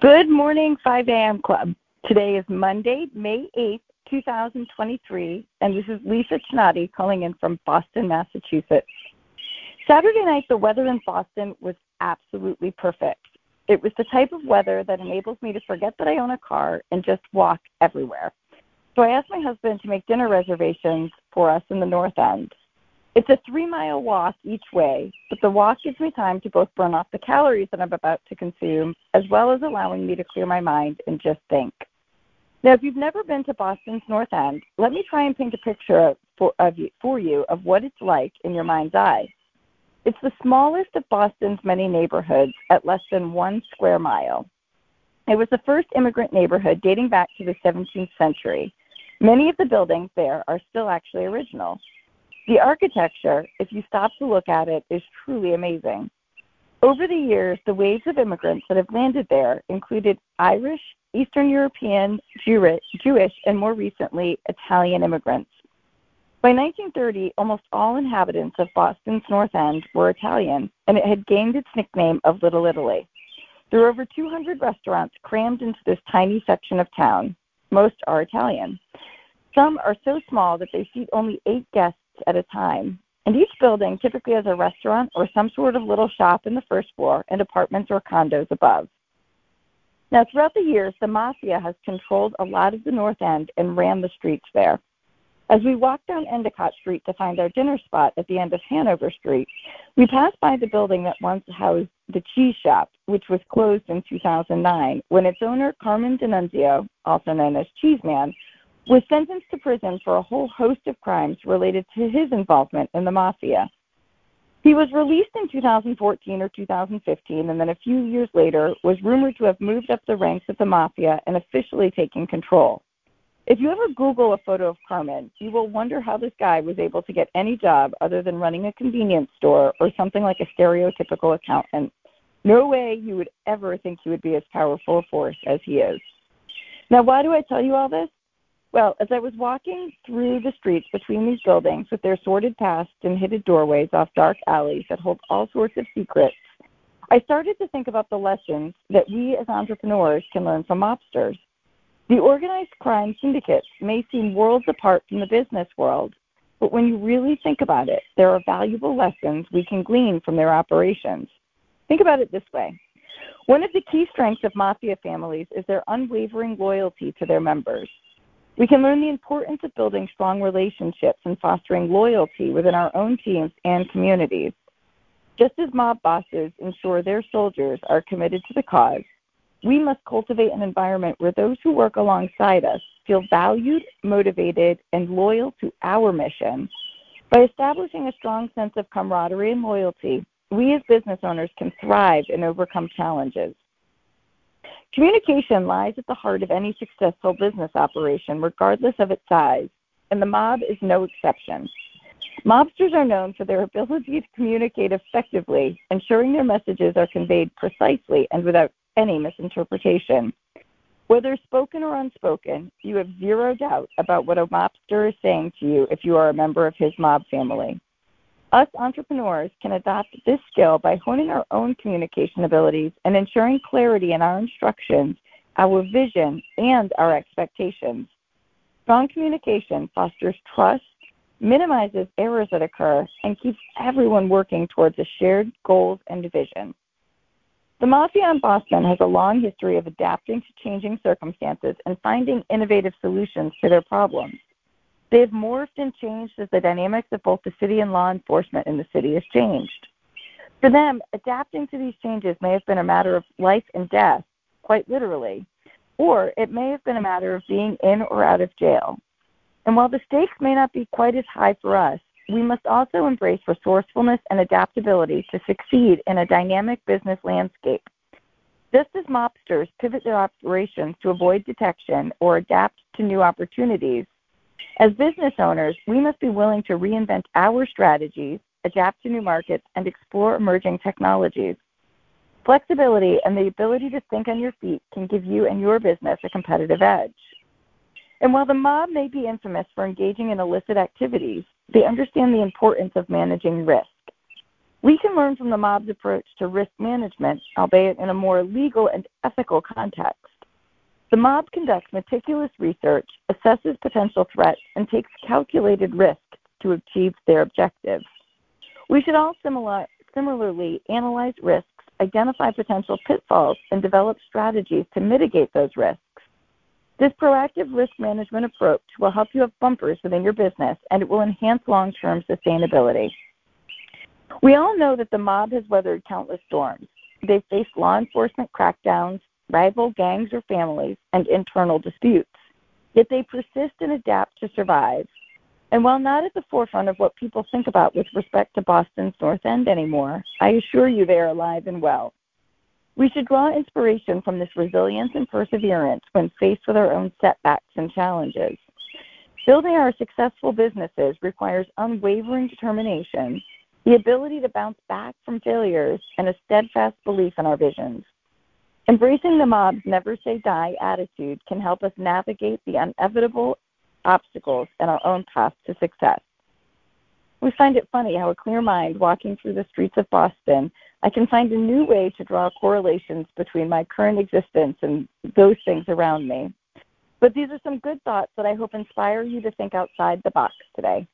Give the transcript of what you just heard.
Good morning, 5 a.m. Club. Today is Monday, May 8th, 2023, and this is Lisa Chinatti calling in from Boston, Massachusetts. Saturday night, the weather in Boston was absolutely perfect. It was the type of weather that enables me to forget that I own a car and just walk everywhere. So I asked my husband to make dinner reservations for us in the North End. It's a three mile walk each way, but the walk gives me time to both burn off the calories that I'm about to consume, as well as allowing me to clear my mind and just think. Now, if you've never been to Boston's North End, let me try and paint a picture for, of you, for you of what it's like in your mind's eye. It's the smallest of Boston's many neighborhoods at less than one square mile. It was the first immigrant neighborhood dating back to the 17th century. Many of the buildings there are still actually original. The architecture, if you stop to look at it, is truly amazing. Over the years, the waves of immigrants that have landed there included Irish, Eastern European, Jewish, and more recently, Italian immigrants. By 1930, almost all inhabitants of Boston's North End were Italian, and it had gained its nickname of Little Italy. There are over 200 restaurants crammed into this tiny section of town. Most are Italian. Some are so small that they seat only eight guests at a time, and each building typically has a restaurant or some sort of little shop in the first floor and apartments or condos above. Now, throughout the years, the mafia has controlled a lot of the North End and ran the streets there. As we walked down Endicott Street to find our dinner spot at the end of Hanover Street, we passed by the building that once housed the cheese shop, which was closed in 2009 when its owner, Carmen DiNunzio, also known as Cheeseman, was sentenced to prison for a whole host of crimes related to his involvement in the mafia. He was released in 2014 or 2015, and then a few years later was rumored to have moved up the ranks of the mafia and officially taken control. If you ever Google a photo of Carmen, you will wonder how this guy was able to get any job other than running a convenience store or something like a stereotypical accountant. No way you would ever think he would be as powerful a force as he is. Now, why do I tell you all this? Well, as I was walking through the streets between these buildings with their sordid past and hidden doorways off dark alleys that hold all sorts of secrets, I started to think about the lessons that we as entrepreneurs can learn from mobsters. The organized crime syndicates may seem worlds apart from the business world, but when you really think about it, there are valuable lessons we can glean from their operations. Think about it this way. One of the key strengths of mafia families is their unwavering loyalty to their members. We can learn the importance of building strong relationships and fostering loyalty within our own teams and communities. Just as mob bosses ensure their soldiers are committed to the cause, we must cultivate an environment where those who work alongside us feel valued, motivated, and loyal to our mission. By establishing a strong sense of camaraderie and loyalty, we as business owners can thrive and overcome challenges. Communication lies at the heart of any successful business operation, regardless of its size, and the mob is no exception. Mobsters are known for their ability to communicate effectively, ensuring their messages are conveyed precisely and without any misinterpretation. Whether spoken or unspoken, you have zero doubt about what a mobster is saying to you if you are a member of his mob family. Us entrepreneurs can adopt this skill by honing our own communication abilities and ensuring clarity in our instructions, our vision, and our expectations. Strong communication fosters trust, minimizes errors that occur, and keeps everyone working towards a shared goals and vision. The Mafia in Boston has a long history of adapting to changing circumstances and finding innovative solutions to their problems. They have morphed and changed as the dynamics of both the city and law enforcement in the city has changed. For them, adapting to these changes may have been a matter of life and death, quite literally, or it may have been a matter of being in or out of jail. And while the stakes may not be quite as high for us, we must also embrace resourcefulness and adaptability to succeed in a dynamic business landscape. Just as mobsters pivot their operations to avoid detection or adapt to new opportunities, as business owners, we must be willing to reinvent our strategies, adapt to new markets, and explore emerging technologies. Flexibility and the ability to think on your feet can give you and your business a competitive edge. And while the mob may be infamous for engaging in illicit activities, they understand the importance of managing risk. We can learn from the mob's approach to risk management, albeit in a more legal and ethical context. The mob conducts meticulous research, assesses potential threats, and takes calculated risks to achieve their objectives. We should all similar, similarly analyze risks, identify potential pitfalls, and develop strategies to mitigate those risks. This proactive risk management approach will help you have bumpers within your business and it will enhance long term sustainability. We all know that the mob has weathered countless storms. They've faced law enforcement crackdowns, rival gangs or families, and internal disputes. Yet they persist and adapt to survive. And while not at the forefront of what people think about with respect to Boston's North End anymore, I assure you they are alive and well. We should draw inspiration from this resilience and perseverance when faced with our own setbacks and challenges. Building our successful businesses requires unwavering determination, the ability to bounce back from failures, and a steadfast belief in our visions. Embracing the mob's never say die attitude can help us navigate the inevitable obstacles in our own path to success. We find it funny how a clear mind walking through the streets of Boston, I can find a new way to draw correlations between my current existence and those things around me. But these are some good thoughts that I hope inspire you to think outside the box today.